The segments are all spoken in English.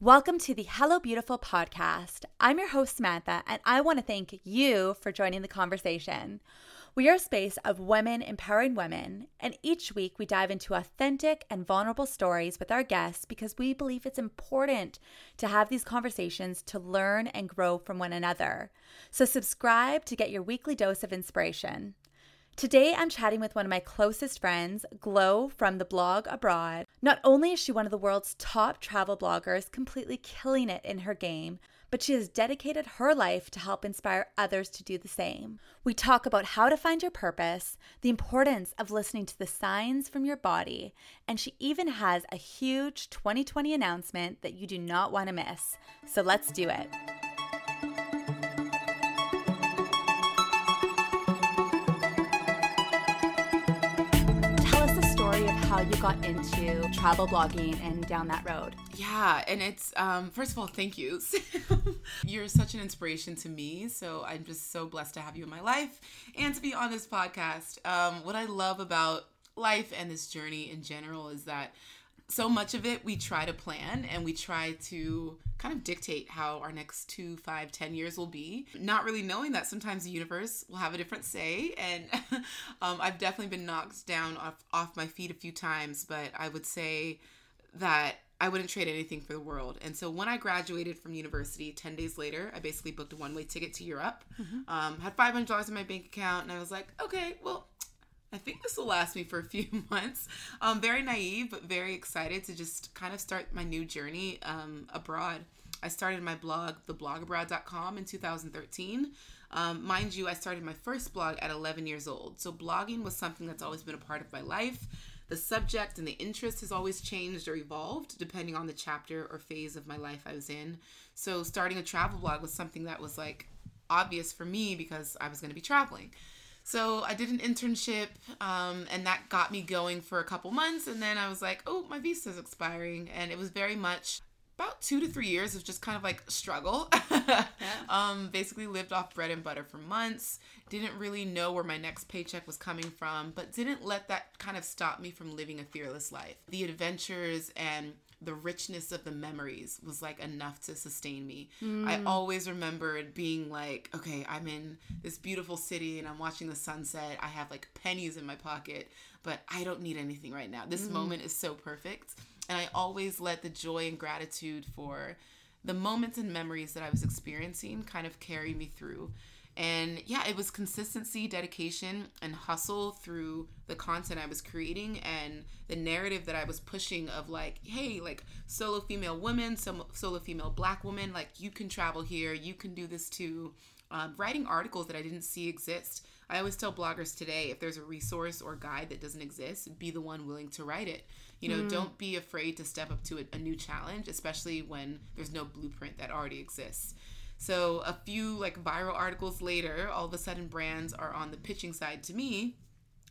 Welcome to the Hello Beautiful podcast. I'm your host, Samantha, and I want to thank you for joining the conversation. We are a space of women empowering women, and each week we dive into authentic and vulnerable stories with our guests because we believe it's important to have these conversations to learn and grow from one another. So, subscribe to get your weekly dose of inspiration. Today, I'm chatting with one of my closest friends, Glo from the blog Abroad. Not only is she one of the world's top travel bloggers, completely killing it in her game, but she has dedicated her life to help inspire others to do the same. We talk about how to find your purpose, the importance of listening to the signs from your body, and she even has a huge 2020 announcement that you do not want to miss. So let's do it. How you got into travel blogging and down that road. Yeah, and it's um, first of all, thank you. You're such an inspiration to me, so I'm just so blessed to have you in my life and to be on this podcast. Um, what I love about life and this journey in general is that so much of it we try to plan and we try to kind of dictate how our next two, five, ten years will be, not really knowing that sometimes the universe will have a different say. And um, I've definitely been knocked down off, off my feet a few times, but I would say that I wouldn't trade anything for the world. And so when I graduated from university, 10 days later, I basically booked a one way ticket to Europe, mm-hmm. um, had $500 in my bank account, and I was like, okay, well, I think this will last me for a few months. Um, very naive, but very excited to just kind of start my new journey um, abroad. I started my blog, theblogabroad.com, in 2013. Um, mind you, I started my first blog at 11 years old. So blogging was something that's always been a part of my life. The subject and the interest has always changed or evolved depending on the chapter or phase of my life I was in. So starting a travel blog was something that was like obvious for me because I was going to be traveling. So I did an internship, um, and that got me going for a couple months. And then I was like, oh, my visa is expiring. And it was very much about two to three years of just kind of like struggle. yeah. um, basically lived off bread and butter for months. Didn't really know where my next paycheck was coming from, but didn't let that kind of stop me from living a fearless life. The adventures and the richness of the memories was like enough to sustain me. Mm. I always remembered being like, okay, I'm in this beautiful city and I'm watching the sunset. I have like pennies in my pocket, but I don't need anything right now. This mm. moment is so perfect. And I always let the joy and gratitude for the moments and memories that I was experiencing kind of carry me through. And yeah, it was consistency, dedication, and hustle through the content I was creating and the narrative that I was pushing of like, hey, like solo female women, some solo female black woman, like you can travel here, you can do this too. Um, writing articles that I didn't see exist. I always tell bloggers today if there's a resource or guide that doesn't exist, be the one willing to write it. You know, mm. don't be afraid to step up to a, a new challenge, especially when there's no blueprint that already exists. So a few like viral articles later, all of a sudden brands are on the pitching side to me,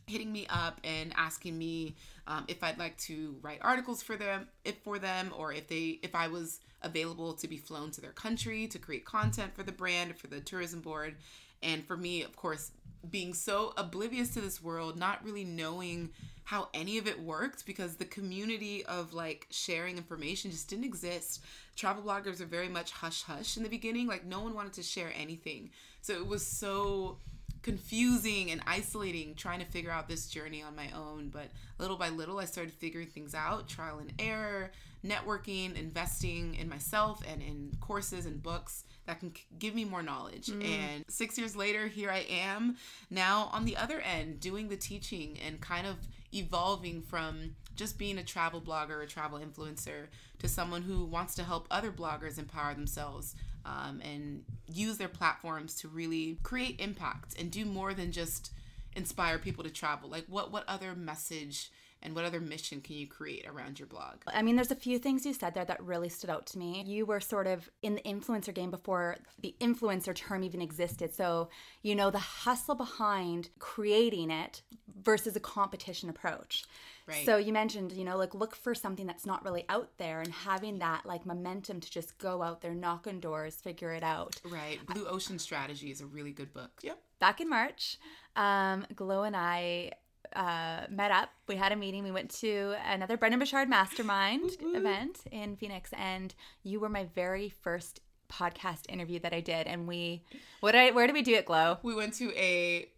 hitting me up and asking me um, if I'd like to write articles for them, if for them, or if they if I was available to be flown to their country to create content for the brand for the tourism board. And for me, of course, being so oblivious to this world, not really knowing how any of it worked because the community of like sharing information just didn't exist. Travel bloggers are very much hush hush in the beginning, like no one wanted to share anything. So it was so confusing and isolating trying to figure out this journey on my own. But little by little, I started figuring things out trial and error, networking, investing in myself and in courses and books that can give me more knowledge. Mm. And six years later, here I am now on the other end doing the teaching and kind of evolving from just being a travel blogger, a travel influencer, to someone who wants to help other bloggers empower themselves um, and use their platforms to really create impact and do more than just inspire people to travel. Like, what what other message and what other mission can you create around your blog? I mean, there's a few things you said there that really stood out to me. You were sort of in the influencer game before the influencer term even existed. So, you know, the hustle behind creating it versus a competition approach. Right. So you mentioned, you know, like look for something that's not really out there and having that like momentum to just go out there, knock on doors, figure it out. Right. Blue Ocean Strategy is a really good book. Yep. Back in March, um, Glo and I uh, met up. We had a meeting. We went to another Brendon Burchard Mastermind event in Phoenix, and you were my very first podcast interview that I did. And we, what did I, where did we do it, Glo? We went to a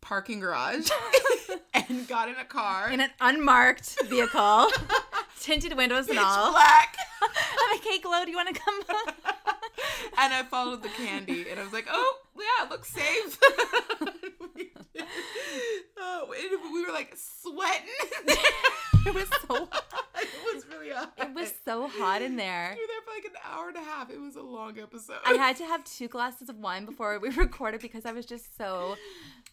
parking garage and got in a car. In an unmarked vehicle, tinted windows and all. black. I'm like, hey, Glo, do you want to come? and I followed the candy, and I was like, "Oh, yeah, it looks safe." oh, and we were like sweating. it was so, it was really hot. it was so hot in there. We were there for like an hour and a half. It was a long episode. I had to have two glasses of wine before we recorded because I was just so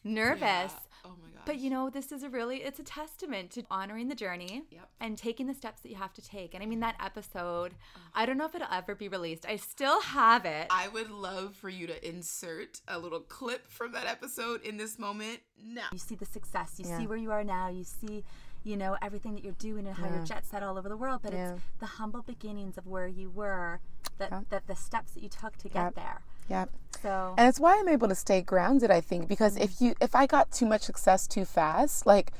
nervous. Yeah. Oh my god. But you know, this is a really it's a testament to honoring the journey Yep. and taking the steps that you have to take. And I mean that episode, I don't know if it'll ever be released. I still have it. I would love for you to insert a little clip from that episode in this moment now. you see the success, you Yeah. see where you are now, you see you know everything that you're doing and how you're jet set all over the world, but Yeah. it's the humble beginnings of where you were that Yeah. that the steps that you took to get there. Yeah. So And it's why I'm able to stay grounded, I think, because if you if I got too much success too fast, like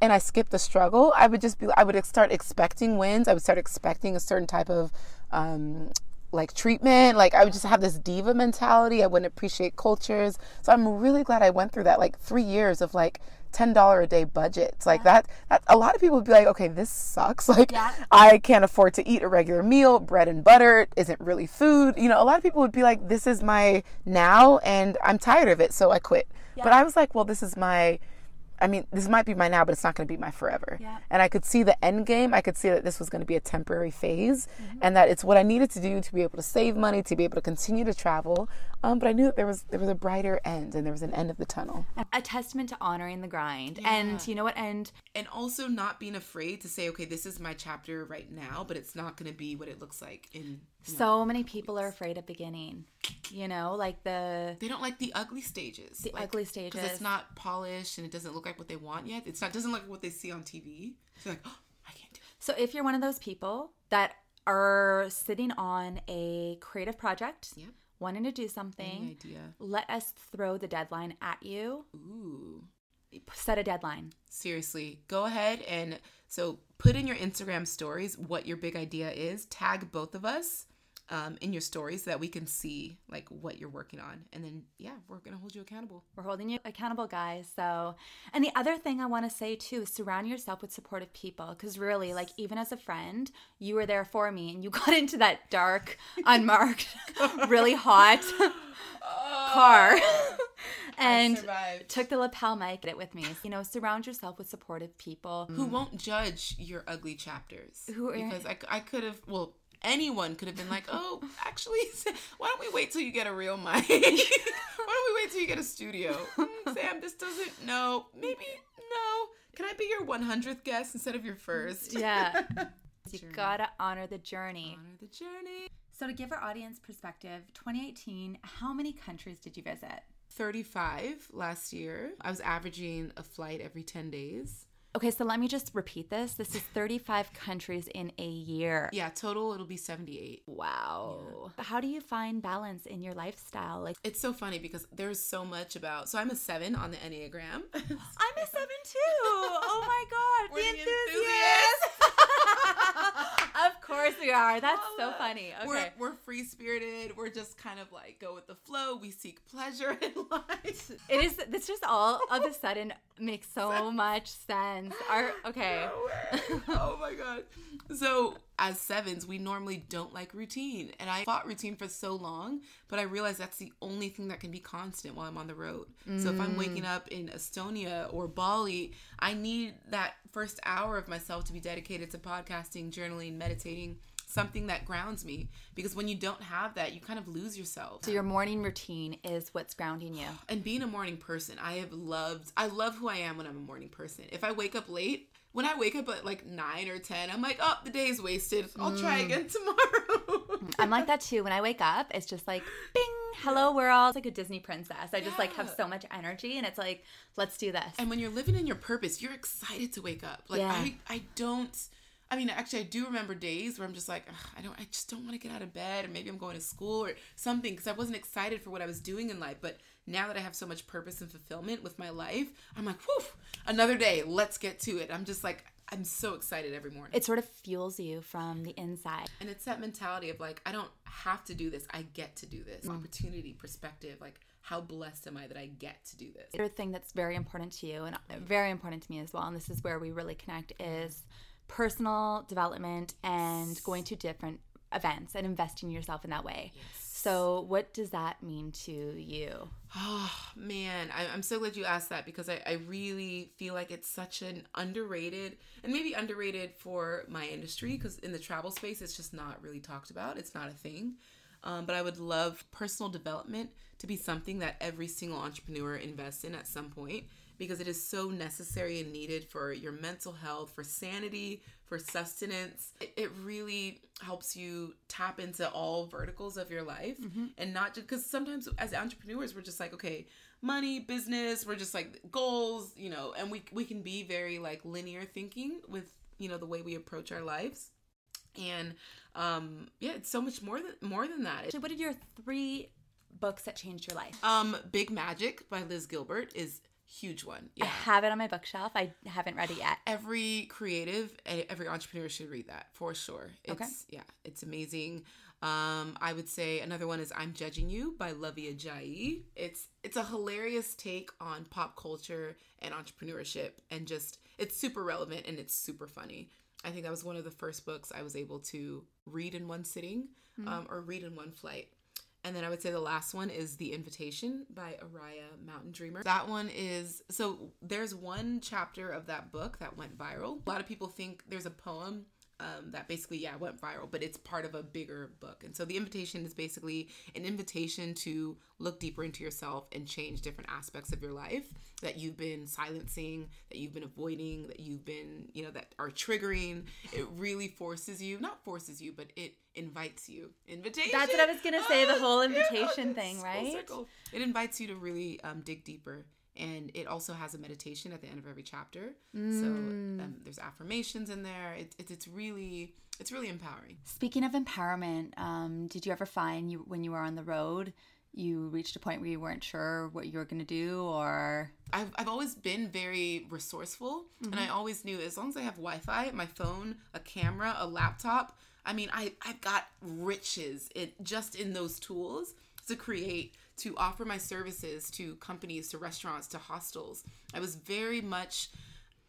and I skipped the struggle, I would just be I would start expecting wins. I would start expecting a certain type of um like treatment. Like I would just have this diva mentality. I wouldn't appreciate cultures. So I'm really glad I went through that like 3 years of like ten dollar a day budgets like that. That a lot of people would be like, okay, this sucks. Like Yeah. I can't afford to eat a regular meal. Bread and butter isn't really food. You know, a lot of people would be like, this is my now, and I'm tired of it, so I quit. But I was like, well, this is my. I mean, this might be my now, but it's not going to be my forever. Yeah. And I could see the end game. I could see that this was going to be a temporary phase, Mm-hmm. and that it's what I needed to do to be able to save money, to be able to continue to travel. Um, but I knew that there was there was a brighter end, and there was an end of the tunnel. a testament to honoring the grind. And you know what? And And also not being afraid to say, okay, this is my chapter right now, but it's not going to be what it looks like in. So many people are afraid of beginning. You know, like the They don't like the ugly stages. The ugly Because stages. it's not polished and it doesn't look like what they want yet. It's not doesn't look like what they see on TV. They're like, oh, I can't do it. So if you're one of those people that are sitting on a creative project, Yep. wanting to do Any something, idea? let us throw the deadline at you. Ooh. Set a deadline. Seriously, go ahead and so put in your Instagram stories what your big idea is. Tag both of us um, in your stories so that we can see like what you're working on, and then yeah, we're gonna hold you accountable. We're holding you accountable, guys. So, and the other thing I want to say too is surround yourself with supportive people. Because really, like, even as a friend, you were there for me and you got into that dark, unmarked, really hot car and took the lapel mic Get it with me. You know, surround yourself with supportive people. Who won't judge your ugly chapters? Who are- because I, I could have well. Anyone could have been like, "Oh, actually, why don't we wait till you get a real mic? why don't we wait till you get a studio?" Mm, Sam, this doesn't. No, maybe no. Can I be your 100th guest instead of your first? Yeah. you Journey. gotta honor the journey. Honor the journey. So, to give our audience perspective, 2018, how many countries did you visit? 35 last year. I was averaging a flight every 10 days. Okay, so let me just repeat this. This is 35 countries in a year. Yeah, total it'll be 78. Wow. How do you find balance in your lifestyle? Like, It's so funny because there's so much about. So I'm a seven on the Enneagram. I'm a seven too. Oh my God. We're the the enthusiast. of course we are. That's so uh, funny. Okay. We're, we're free spirited. We're just kind of like go with the flow. We seek pleasure in life. it is, this just all of a sudden makes so much sense. Our, okay. No oh my god. So as sevens, we normally don't like routine. And I fought routine for so long, but I realized that's the only thing that can be constant while I'm on the road. So if I'm waking mm. up in Estonia or Bali, I need that first hour of myself to be dedicated to podcasting, journaling, meditating, something that grounds me. Because when you don't have that, you kind of lose yourself. So your morning routine is what's grounding you. and being a morning person, I have loved. I love who I am when I'm a morning person. If I wake up late, when I wake up at like nine or ten, I'm like, oh, the day is wasted. I'll try mm. again tomorrow. I'm like that too. When I wake up, it's just like, bing, hello world. It's like a Disney princess. I just like have so much energy and it's like, let's do this. and when you're living in your purpose, you're excited to wake up. Like Yeah. I, I don't. I mean, actually, I do remember days where I'm just like, I don't, I just don't want to get out of bed, or maybe I'm going to school or something because I wasn't excited for what I was doing in life. But now that I have so much purpose and fulfillment with my life, I'm like, whew, another day, let's get to it. I'm just like, I'm so excited every morning. It sort of fuels you from the inside. And it's that mentality of like, I don't have to do this, I get to do this. Mm. Opportunity, perspective, like, how blessed am I that I get to do this? The other thing that's very important to you and very important to me as well, and this is where we really connect, is personal development and going to different events and investing yourself in that way. Yes. So, what does that mean to you? Oh, man. I, am so glad you asked that because I, I really feel like it's such an underrated and maybe underrated for my industry because in the travel space, it's just not really talked about. It's not a thing. Um, but I would love personal development to be something that every single entrepreneur invests in at some point because it is so necessary and needed for your mental health, for sanity, for sustenance. It, it really helps you tap into all verticals of your life mm-hmm. and not just because sometimes as entrepreneurs, we're just like, okay, money, business, we're just like goals, you know, and we, we can be very like linear thinking with, you know, the way we approach our lives. And um, yeah, it's so much more than more than that. So what are your three books that changed your life? Um, Big Magic by Liz Gilbert is huge one. Yeah. I have it on my bookshelf. I haven't read it yet. Every creative, and every entrepreneur should read that for sure. It's, okay. Yeah, it's amazing. Um, I would say another one is I'm Judging You by Luvvie Ajayi. It's it's a hilarious take on pop culture and entrepreneurship and just it's super relevant and it's super funny. I think that was one of the first books I was able to read in one sitting mm-hmm. um, or read in one flight. And then I would say the last one is The Invitation by Oriah Mountain Dreamer. That one is so there's one chapter of that book that went viral. A lot of people think there's a poem um, that basically yeah went viral but it's part of a bigger book. And so the invitation is basically an invitation to look deeper into yourself and change different aspects of your life that you've been silencing that you've been avoiding that you've been you know that are triggering. It really forces you not forces you but it invites you. Invitation? That's what i was gonna say the whole invitation yeah, thing right? it invites you to really um, dig deeper and it also has a meditation at the end of every chapter mm. so um, there's affirmations in there it, it, it's really it's really empowering speaking of empowerment um, did you ever find you when you were on the road you reached a point where you weren't sure what you were going to do or I've, I've always been very resourceful mm-hmm. and i always knew as long as i have wi-fi my phone a camera a laptop i mean I, i've got riches it just in those tools to create to offer my services to companies, to restaurants, to hostels. I was very much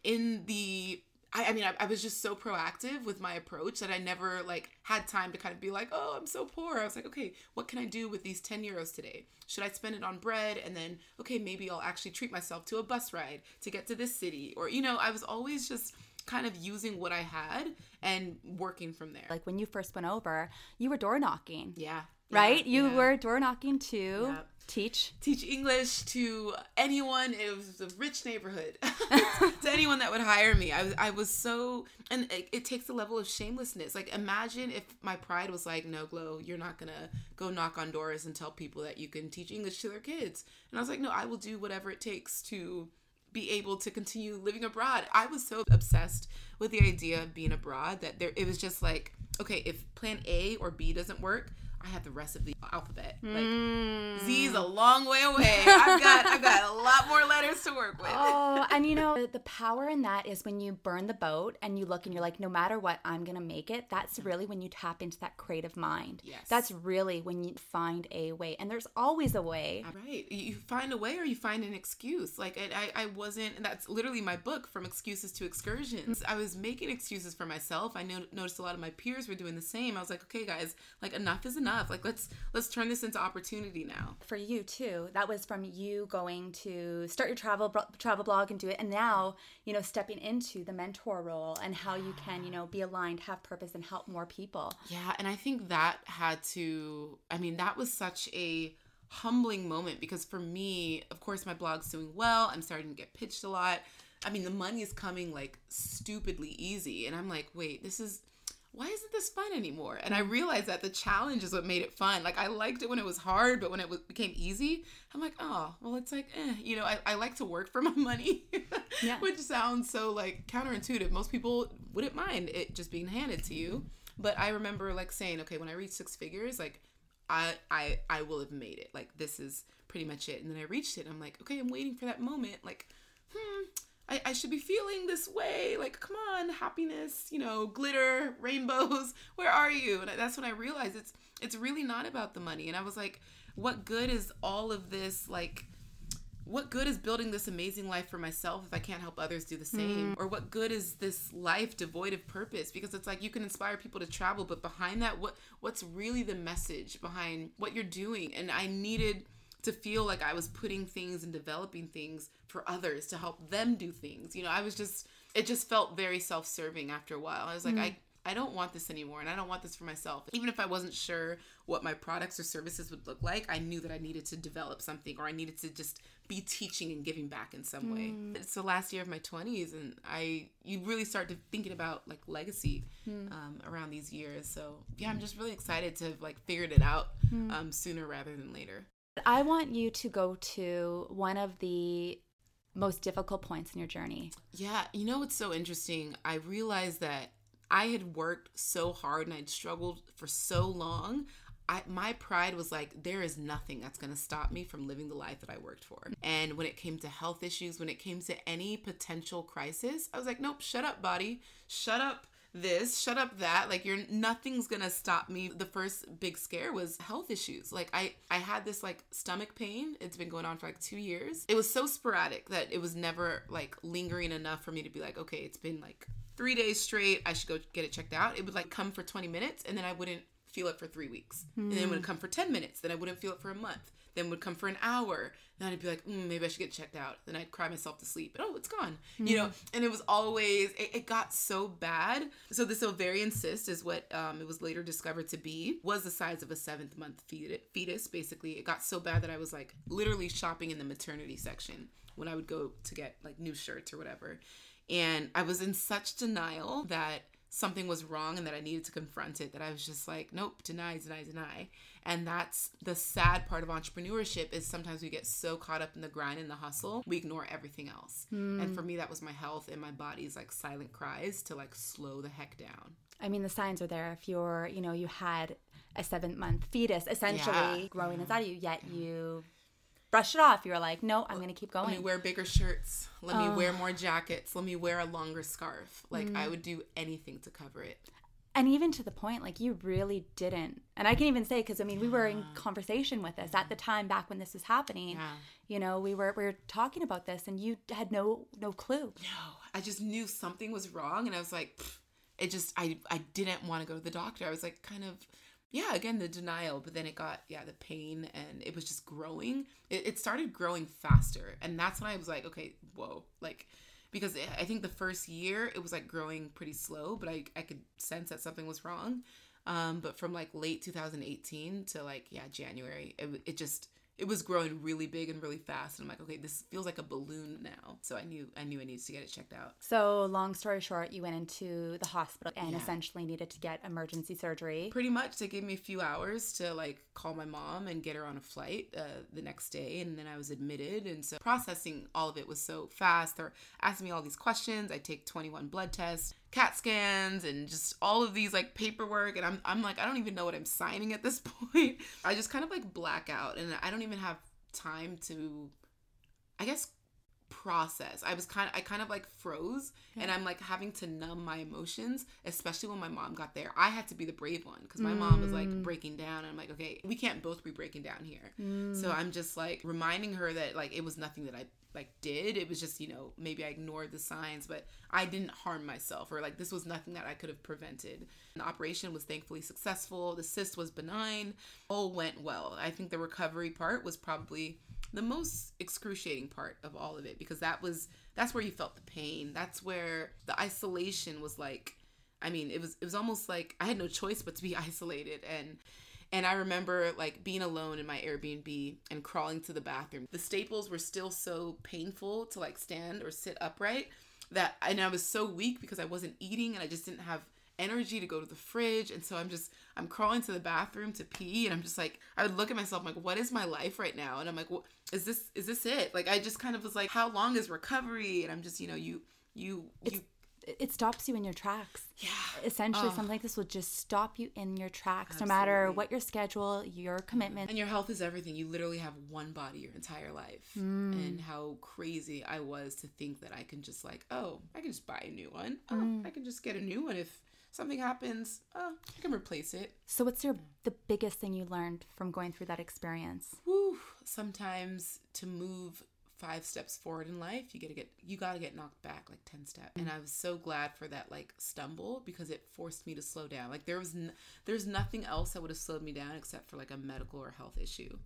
in the I, I mean, I, I, was just so proactive with my approach that I never like had time to kind of be like, oh, I'm so poor. I was like, okay, what can I do with these 10 euros today? Should I spend it on bread? And then, okay, maybe I'll actually treat myself to a bus ride to get to this city. Or, you know, I was always just kind of using what I had and working from there. Like when you first went over, you were door knocking. Yeah right? you yeah. were door knocking too. Yep. Teach. Teach English to anyone. It was a rich neighborhood. to anyone that would hire me. I was, I was so, and it, it, takes a level of shamelessness. Like, imagine if my pride was like, no, Glo, you're not going to go knock on doors and tell people that you can teach English to their kids. And I was like, no, I will do whatever it takes to be able to continue living abroad. I was so obsessed with the idea of being abroad that there, it was just like, okay, if plan A or B doesn't work, I have the rest of the alphabet. Like mm. Z is a long way away. I've got I've got a lot more letters to work with. Oh, and you know the power in that is when you burn the boat and you look and you're like, no matter what, I'm gonna make it. That's really when you tap into that creative mind. Yes. That's really when you find a way, and there's always a way. Right. You find a way, or you find an excuse. Like I, I wasn't. And that's literally my book, from excuses to excursions. I was making excuses for myself. I noticed a lot of my peers were doing the same. I was like, okay, guys, like enough is enough enough. Like let's let's turn this into opportunity now. For you too. That was from you going to start your travel travel blog and do it and now, you know, stepping into the mentor role and how you can, you know, be aligned, have purpose and help more people. Yeah, and I think that had to I mean, that was such a humbling moment because for me, of course my blog's doing well. I'm starting to get pitched a lot. I mean, the money is coming like stupidly easy and I'm like, "Wait, this is why isn't this fun anymore? And I realized that the challenge is what made it fun. Like I liked it when it was hard, but when it was, became easy, I'm like, oh, well, it's like, eh. you know, I, I like to work for my money, yeah. which sounds so like counterintuitive. Most people wouldn't mind it just being handed to you. But I remember like saying, okay, when I reach six figures, like I I I will have made it. Like this is pretty much it. And then I reached it. I'm like, okay, I'm waiting for that moment. Like, hmm, I, I should be feeling this way. Like, come on, happiness, you know, glitter, rainbows. Where are you? And that's when I realized it's it's really not about the money. And I was like, what good is all of this like what good is building this amazing life for myself if I can't help others do the same? Mm. Or what good is this life devoid of purpose? Because it's like you can inspire people to travel, but behind that, what what's really the message behind what you're doing? And I needed to feel like I was putting things and developing things for others to help them do things. You know, I was just it just felt very self-serving after a while. I was like, mm. I I don't want this anymore and I don't want this for myself. Even if I wasn't sure what my products or services would look like, I knew that I needed to develop something or I needed to just be teaching and giving back in some way. Mm. It's the last year of my 20s and I you really start to thinking about like legacy mm. um, around these years. So, yeah, I'm just really excited to have like figured it out mm. um, sooner rather than later. I want you to go to one of the most difficult points in your journey. Yeah, you know what's so interesting? I realized that I had worked so hard and I'd struggled for so long. I, my pride was like, there is nothing that's going to stop me from living the life that I worked for. And when it came to health issues, when it came to any potential crisis, I was like, nope, shut up, body. Shut up this, shut up that. Like you're nothing's gonna stop me. The first big scare was health issues. Like I I had this like stomach pain. It's been going on for like two years. It was so sporadic that it was never like lingering enough for me to be like, okay, it's been like three days straight. I should go get it checked out. It would like come for 20 minutes and then I wouldn't feel it for three weeks. Mm. And then it would come for 10 minutes. Then I wouldn't feel it for a month. Then would come for an hour. Then I'd be like, mm, maybe I should get checked out. Then I'd cry myself to sleep. Oh, it's gone. Mm. You know, and it was always, it, it, got so bad. So this ovarian cyst is what um, it was later discovered to be, was the size of a seventh month fetus, basically. It got so bad that I was like literally shopping in the maternity section when I would go to get like new shirts or whatever. And I was in such denial that something was wrong and that I needed to confront it that I was just like, nope, deny, deny, deny. And that's the sad part of entrepreneurship is sometimes we get so caught up in the grind and the hustle, we ignore everything else. Mm. And for me, that was my health and my body's like silent cries to like slow the heck down. I mean, the signs are there. If you're, you know, you had a seven month fetus essentially yeah. growing yeah. inside of you, yet yeah. you brush it off. You're like, no, I'm gonna keep going. Let me wear bigger shirts. Let me wear more jackets. Let me wear a longer scarf. Like mm. I would do anything to cover it. And even to the point, like you really didn't. And I can even say, because I mean, we were in conversation with this at the time back when this was happening. Yeah. You know, we were we were talking about this, and you had no no clue. No, I just knew something was wrong, and I was like, it just I I didn't want to go to the doctor. I was like, kind of yeah, again, the denial, but then it got, yeah, the pain and it was just growing. It, it started growing faster. And that's when I was like, okay, whoa. Like, because it, I think the first year it was like growing pretty slow, but I, I could sense that something was wrong. Um, but from like late 2018 to like, yeah, January, it, it just, it was growing really big and really fast and i'm like okay this feels like a balloon now. So i knew i knew i needed to get it checked out. So long story short you went into the hospital and yeah. essentially needed to get emergency surgery. Pretty much they gave me a few hours to like call my mom and get her on a flight uh, the next day and then i was admitted. And so processing all of it was so fast. They're asking me all these questions. I take 21 blood tests cat scans and just all of these like paperwork and I'm I'm like I don't even know what I'm signing at this point. I just kind of like black out and I don't even have time to I guess process. I was kind of I kind of like froze yeah. and I'm like having to numb my emotions, especially when my mom got there. I had to be the brave one cuz my mm. mom was like mm. breaking down and I'm like, "Okay, we can't both be breaking down here." Mm. So I'm just like reminding her that like it was nothing that I like did. It was just, you know, maybe I ignored the signs, but I didn't harm myself or like this was nothing that I could have prevented. The operation was thankfully successful. The cyst was benign. All went well. I think the recovery part was probably the most excruciating part of all of it because that was that's where you felt the pain. That's where the isolation was like I mean, it was it was almost like I had no choice but to be isolated and and I remember like being alone in my Airbnb and crawling to the bathroom. The staples were still so painful to like stand or sit upright that and I was so weak because I wasn't eating and I just didn't have energy to go to the fridge and so I'm just I'm crawling to the bathroom to pee and I'm just like I would look at myself I'm like what is my life right now and I'm like is this is this it like I just kind of was like how long is recovery and I'm just you know you you it's, you it stops you in your tracks. Yeah. Essentially, Oh. something like this will just stop you in your tracks, no matter what your schedule, your commitment. And your health is everything. You literally have one body your entire life. Mm. And how crazy I was to think that I can just like, oh, I can just buy a new one. Oh, Mm. I can just get a new one if something happens. Uh, oh, I can replace it. So, what's your the biggest thing you learned from going through that experience? Whew. Sometimes to move five steps forward in life, you gotta get you gotta get knocked back like ten steps. And I was so glad for that like stumble because it forced me to slow down. Like there was n- there's nothing else that would have slowed me down except for like a medical or health issue.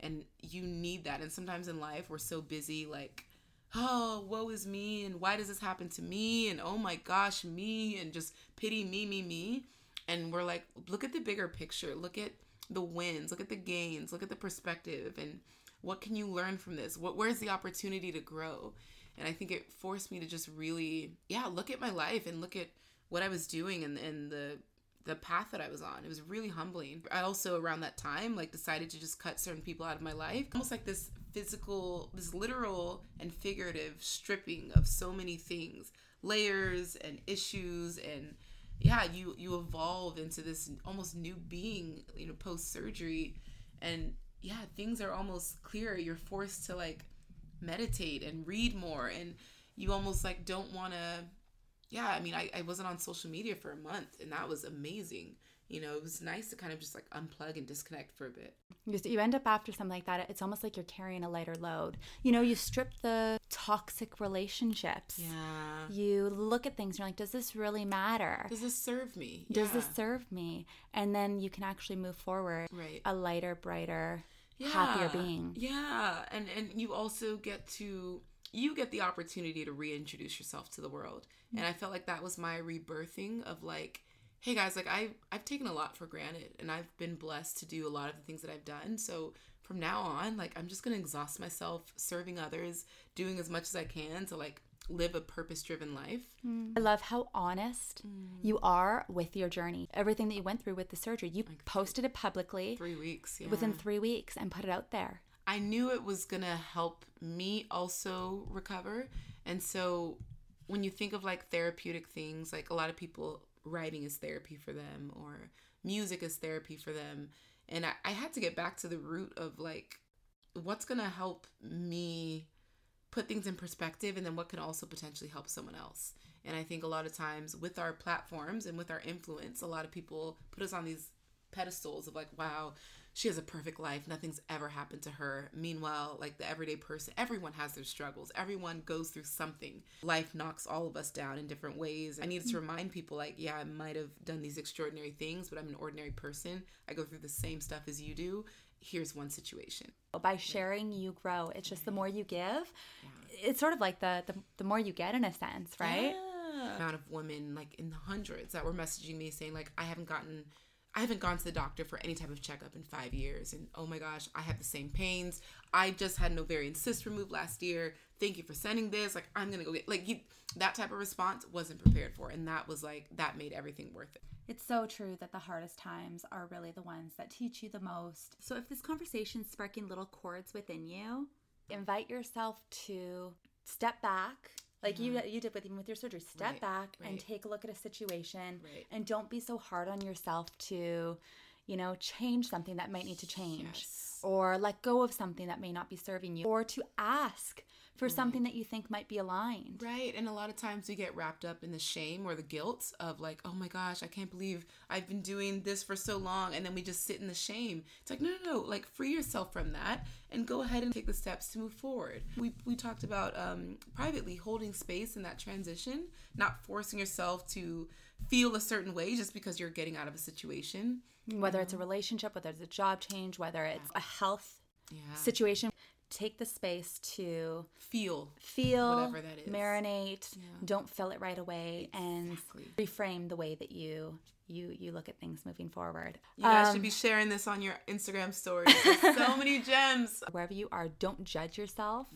And you need that. And sometimes in life we're so busy like oh, woe is me, and why does this happen to me? And oh my gosh, me, and just pity me, me, me. And we're like, look at the bigger picture. Look at the wins. Look at the gains. Look at the perspective. And what can you learn from this? What where's the opportunity to grow? And I think it forced me to just really, yeah, look at my life and look at what I was doing and, and the the path that I was on. It was really humbling. I also around that time like decided to just cut certain people out of my life. Almost like this physical, this literal and figurative stripping of so many things, layers and issues and yeah, you you evolve into this almost new being, you know, post surgery and yeah, things are almost clearer. You're forced to like meditate and read more and you almost like don't want to yeah, I mean, I, I wasn't on social media for a month, and that was amazing. You know, it was nice to kind of just like unplug and disconnect for a bit. You, you end up after something like that, it's almost like you're carrying a lighter load. You know, you strip the toxic relationships. Yeah. You look at things and you're like, does this really matter? Does this serve me? Does this serve me? And then you can actually move forward Right. a lighter, brighter, happier Yeah. being. Yeah, and and you also get to you get the opportunity to reintroduce yourself to the world. And mm. I felt like that was my rebirthing of like, hey guys, like I I've taken a lot for granted and I've been blessed to do a lot of the things that I've done. So from now on, like I'm just going to exhaust myself serving others, doing as much as I can to like live a purpose-driven life. I love how honest mm. you are with your journey. Everything that you went through with the surgery, you posted it publicly 3 weeks, yeah. within three weeks and put it out there. I knew it was going to help me also recover. And so when you think of like therapeutic things, like a lot of people, writing is therapy for them or music is therapy for them. And I, I had to get back to the root of like, what's going to help me put things in perspective and then what can also potentially help someone else. And I think a lot of times with our platforms and with our influence, a lot of people put us on these pedestals of like, wow, she has a perfect life. Nothing's ever happened to her. Meanwhile, like the everyday person, everyone has their struggles. Everyone goes through something. Life knocks all of us down in different ways. I needed to mm-hmm. remind people, like, yeah, I might have done these extraordinary things, but I'm an ordinary person. I go through the same stuff as you do. Here's one situation. By sharing, you grow. It's just the more you give, it's sort of like the, the the more you get in a sense, right? Yeah. Amount of women like in the hundreds that were messaging me saying like I haven't gotten I haven't gone to the doctor for any type of checkup in five years and oh my gosh, I have the same pains. I just had an ovarian cyst removed last year. Thank you for sending this. Like I'm gonna go get like you that type of response wasn't prepared for and that was like that made everything worth it. It's so true that the hardest times are really the ones that teach you the most. So, if this conversation's sparking little chords within you, invite yourself to step back, like you you did with even with your surgery. Step Right, back and take a look at a situation, Right. and don't be so hard on yourself to, you know, change something that might need to change, Yes. or let go of something that may not be serving you, or to ask for something that you think might be aligned. Right. And a lot of times we get wrapped up in the shame or the guilt of like, oh my gosh, I can't believe I've been doing this for so long. And then we just sit in the shame. It's like, no, no, no. Like, free yourself from that and go ahead and take the steps to move forward. We, we talked about um, privately holding space in that transition, not forcing yourself to feel a certain way just because you're getting out of a situation. Whether it's a relationship, whether it's a job change, whether it's a health Yeah. situation, take the space to Feel. feel, Whatever that is. marinate. Don't fill it right away, Exactly. and reframe the way that you you you look at things moving forward. You guys Um, should be sharing this on your Instagram stories. So many gems. wherever you are, don't judge yourself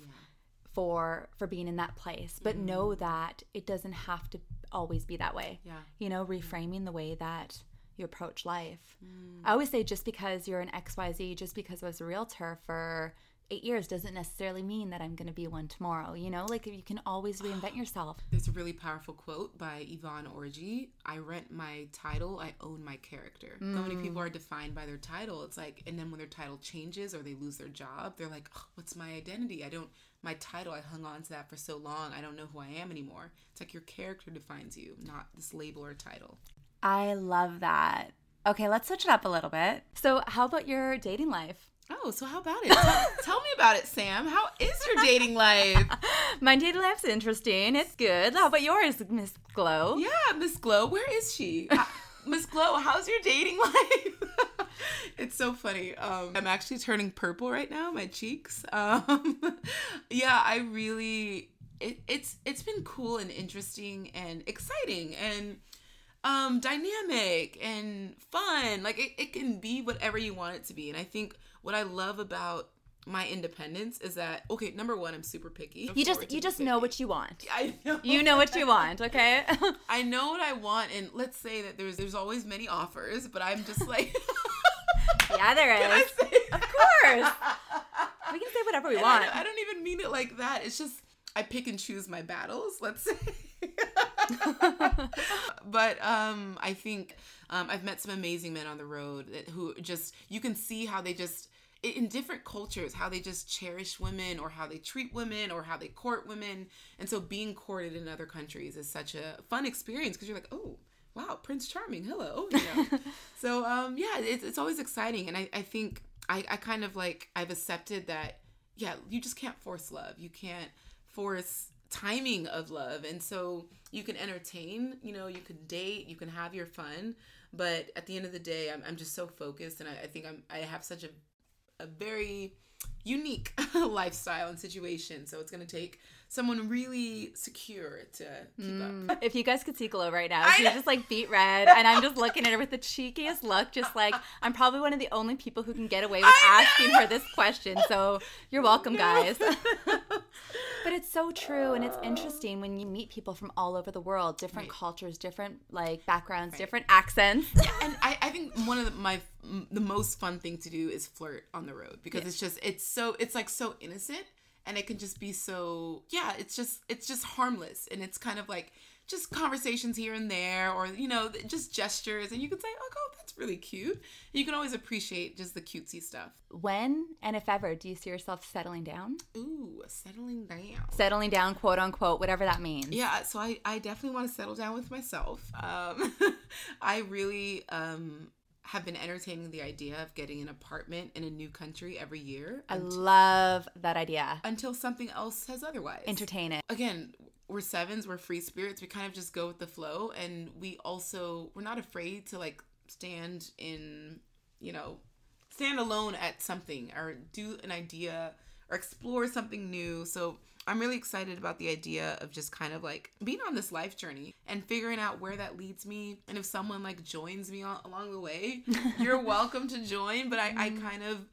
for for being in that place, but know that it doesn't have to always be that way. Yeah. You know, reframing the way that you approach life. Mm. I always say just because you're an XYZ, just because I was a realtor for eight years doesn't necessarily mean that I'm going to be one tomorrow. You know, like you can always reinvent yourself. There's a really powerful quote by Yvonne Orji I rent my title, I own my character. So many mm. people are defined by their title. It's like, and then when their title changes or they lose their job, they're like, oh, what's my identity? I don't, my title, I hung on to that for so long. I don't know who I am anymore. It's like your character defines you, not this label or title. I love that. Okay, let's switch it up a little bit. So, how about your dating life? Oh, so how about it? tell, tell me about it, Sam. How is your dating life? My dating life's interesting. It's good. How about yours, Miss Glo? Yeah, Miss Glo, where is she? Uh, Miss Glo, how's your dating life? it's so funny. Um, I'm actually turning purple right now, my cheeks. Um, yeah, I really it, it's it's been cool and interesting and exciting and um dynamic and fun. Like it, it can be whatever you want it to be. And I think what I love about my independence is that okay, number one, I'm super picky. You just you just know what you want. I know. You know what you want, okay? I know what I want, and let's say that there's there's always many offers, but I'm just like, yeah, there is Can I is. say- Of course. We can say whatever we And want. don't, I don't even mean it like that. It's just I pick and choose my battles. Let's say. but um, I think um, I've met some amazing men on the road that, who just you can see how they just in different cultures how they just cherish women or how they treat women or how they court women and so being courted in other countries is such a fun experience because you're like oh wow prince charming hello you know so um yeah it's, it's always exciting and i, I think I, I kind of like i've accepted that yeah you just can't force love you can't force timing of love. And so you can entertain you know you can date you can have your fun but at the end of the day i'm, I'm just so focused and I, I think i'm i have such a a very unique lifestyle and situation. So it's going to take someone really secure to keep up mm. If you guys could see Glo right now, she's just like beet red, and I'm just looking at her with the cheekiest look, just like I'm probably one of the only people who can get away with asking her this question. So you're welcome, guys. but it's so true, and it's interesting when you meet people from all over the world, different Right. cultures, different like backgrounds, different accents. and I, I think one of the, my the most fun thing to do is flirt on the road because it's just it's so it's like so innocent and it can just be so yeah it's just it's just harmless and it's kind of like just conversations here and there or you know just gestures and you can say oh God, that's really cute you can always appreciate just the cutesy stuff when and if ever do you see yourself settling down? ooh settling down Settling down, quote unquote, whatever that means. Yeah, so I, I definitely want to settle down with myself. Um, I really um, have been entertaining the idea of getting an apartment in a new country every year I unt- love that idea. until something else says otherwise. Entertain it. Again, we're sevens, we're free spirits. We kind of just go with the flow, and we also we're not afraid to like stand in, you know, stand alone at something or do an idea or explore something new. So I'm really excited about the idea of just kind of like being on this life journey and figuring out where that leads me. And if someone like joins me on, along the way, you're welcome to join. But I, I kind of,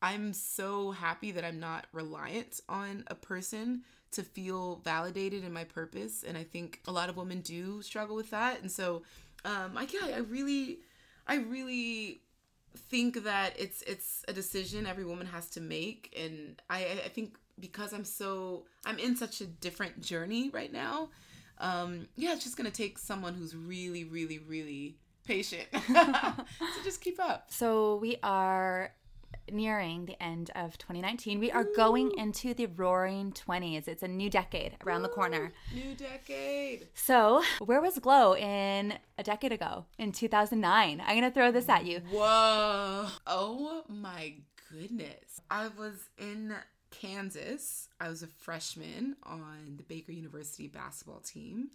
I'm so happy that I'm not reliant on a person to feel validated in my purpose. And I think a lot of women do struggle with that. And so, um, I, yeah, I really, I really think that it's it's a decision every woman has to make and i i think because i'm so i'm in such a different journey right now um yeah it's just gonna take someone who's really really really patient to just keep up So we are nearing the end of 2019. We are going into the roaring 20s. It's a new decade around the corner. new decade So, where was Glo in a decade ago, in 2009? I'm going to throw this at you. whoa oh my goodness i was in kansas. I was a freshman on the baker university basketball team.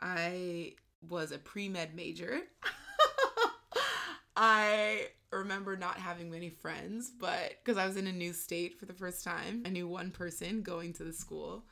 I was a pre-med major. I remember not having many friends, but because I was in a new state for the first time, I knew one person going to the school.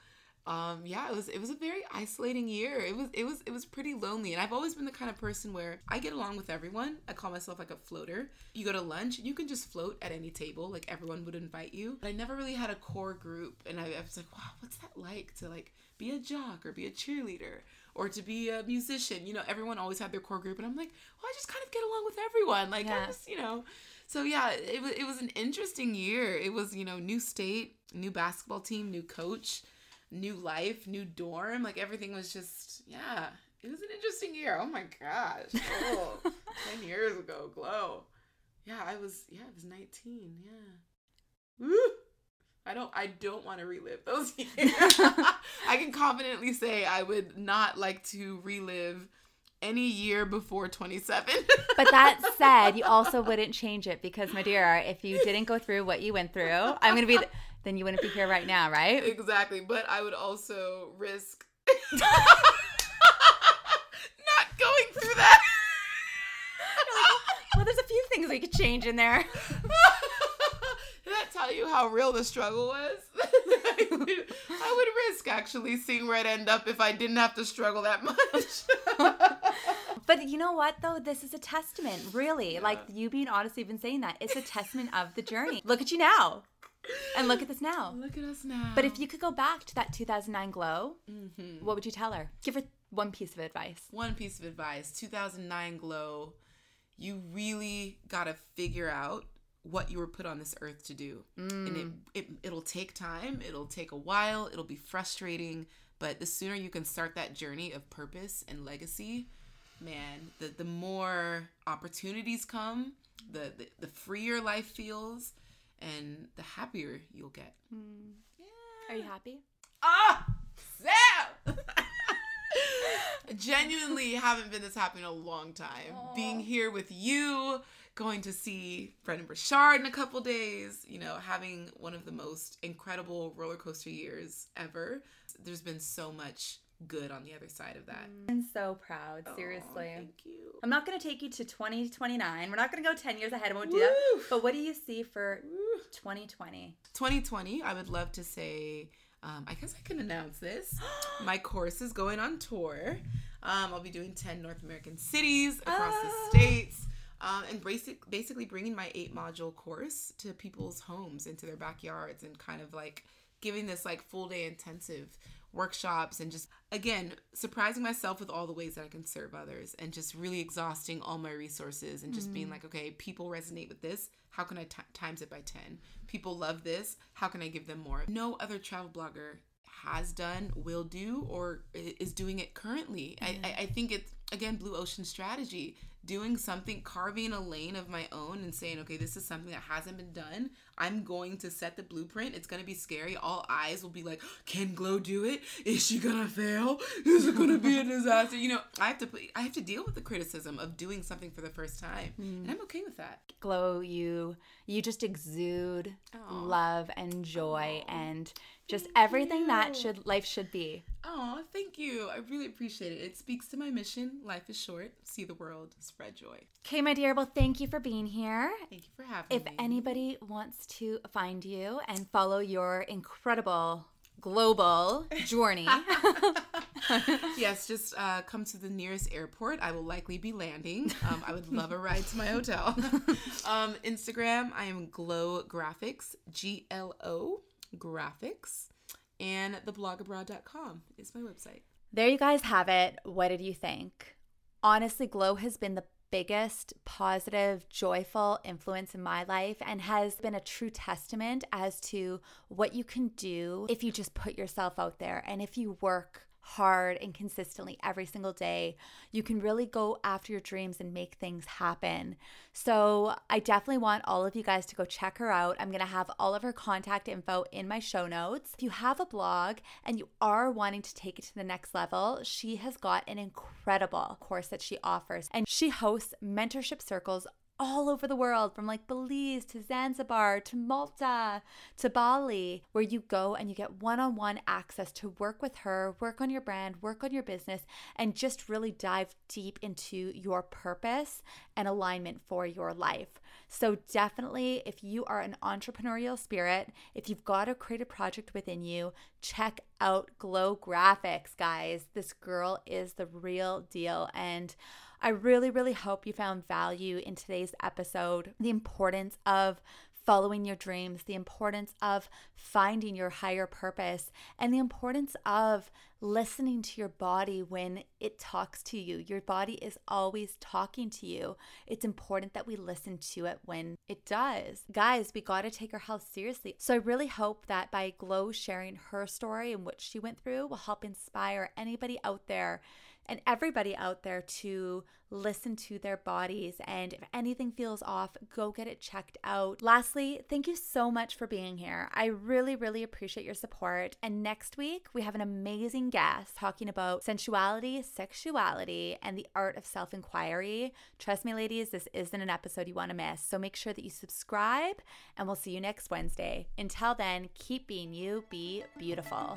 Um, yeah, it was it was a very isolating year. It was it was it was pretty lonely, and I've always been the kind of person where I get along with everyone. I call myself like a floater. You go to lunch, you can just float at any table, like everyone would invite you. But I never really had a core group, and I, I was like, wow, what's that like to like be a jock or be a cheerleader or to be a musician? You know, everyone always had their core group, and I'm like, well, I just kind of get along with everyone. Like Yeah. I just you know. so yeah, it was it was an interesting year. It was you know new state, new basketball team, new coach, new life, new dorm. Like everything was just yeah. It was an interesting year. Oh my gosh. Oh, 10 years ago, Glo. Yeah, I was yeah, I was 19. Yeah. Woo! I don't I don't want to relive those years. I can confidently say I would not like to relive any year before 27. but that said, you also wouldn't change it because, my dear, if you didn't go through what you went through, I'm going to be, then you wouldn't be here right now, right? Exactly. But I would also risk not going through that. well, there's a few things we could change in there. Did that tell you how real the struggle was? I, would, I would risk actually seeing where I'd end up if I didn't have to struggle that much. But you know what though? This is a testament, really. Yeah. Like you being honest, even saying that, it's a testament of the journey. Look at you now. And look at this now. Look at us now. But if you could go back to that 2009 Glo, mm-hmm. what would you tell her? Give her one piece of advice. One piece of advice 2009 Glo, you really got to figure out what you were put on this earth to do. Mm. And it, it, it'll take time, it'll take a while, it'll be frustrating. But the sooner you can start that journey of purpose and legacy, man, the the more opportunities come, the the, the freer life feels, and the happier you'll get. Mm. Yeah. Are you happy? Ah, Sam. Genuinely haven't been this happy in a long time. Aww. Being here with you, going to see Brendon Burchard in a couple days, you know, having one of the most incredible roller coaster years ever. There's been so much good on the other side of that. I'm so proud, seriously. Oh, thank you. I'm not going to take you to 2029. We're not going to go 10 years ahead. I won't Woo! do that. But what do you see for Woo! 2020? 2020, I would love to say, um, I guess I can announce this. My course is going on tour. Um, I'll be doing 10 North American cities across the ah. states. Um, and basic, basically bringing my eight module course to people's homes, into their backyards, and kind of like giving this like full day intensive workshops and just again surprising myself with all the ways that I can serve others and just really exhausting all my resources and just mm. being like okay people resonate with this. How can I t- times it by 10 people love this. How can I give them more? No other travel blogger has done will do or is doing it currently. I, I think it's again blue ocean strategy doing something, carving a lane of my own and saying, okay, this is something that hasn't been done. I'm going to set the blueprint. It's going to be scary. All eyes will be like, can Glo do it? Is she going to fail? Is it going to be a disaster? You know, I have to I have to deal with the criticism of doing something for the first time. Mm. And I'm okay with that. Glo, you you just exude Aww. love and joy Aww. and just thank everything you. that should life should be. Oh, thank you. I really appreciate it. It speaks to my mission. Life is short. See the world. Spread joy. Okay, my dear. Well, thank you for being here. Thank you for having if me. If anybody wants to find you and follow your incredible global journey. yes, just uh, come to the nearest airport. I will likely be landing. Um, I would love a ride to my hotel. um, Instagram, I am Glo Graphics, G L O Graphics, and theblogabroad.com is my website. There you guys have it. What did you think? Honestly, Glo has been the biggest positive, joyful influence in my life and has been a true testament as to what you can do if you just put yourself out there and if you work hard and consistently every single day, you can really go after your dreams and make things happen. So, I definitely want all of you guys to go check her out. I'm going to have all of her contact info in my show notes. If you have a blog and you are wanting to take it to the next level, she has got an incredible course that she offers, and she hosts mentorship circles all over the world, from like Belize to Zanzibar to Malta to Bali, where you go and you get one on one access to work with her, work on your brand, work on your business, and just really dive deep into your purpose and alignment for your life. So, definitely, if you are an entrepreneurial spirit, if you've got a creative project within you, check out Glo Graphics, guys. This girl is the real deal. And I really, really hope you found value in today's episode. The importance of following your dreams, the importance of finding your higher purpose, and the importance of listening to your body when it talks to you. Your body is always talking to you. It's important that we listen to it when it does. Guys, we got to take our health seriously. So I really hope that by Glo sharing her story and what she went through will help inspire anybody out there and everybody out there to listen to their bodies. And if anything feels off, go get it checked out. Lastly, thank you so much for being here. I really, really appreciate your support. And next week, we have an amazing guest talking about sensuality, sexuality, and the art of self inquiry. Trust me, ladies, this isn't an episode you want to miss. So make sure that you subscribe, and we'll see you next Wednesday. Until then, keep being you, be beautiful.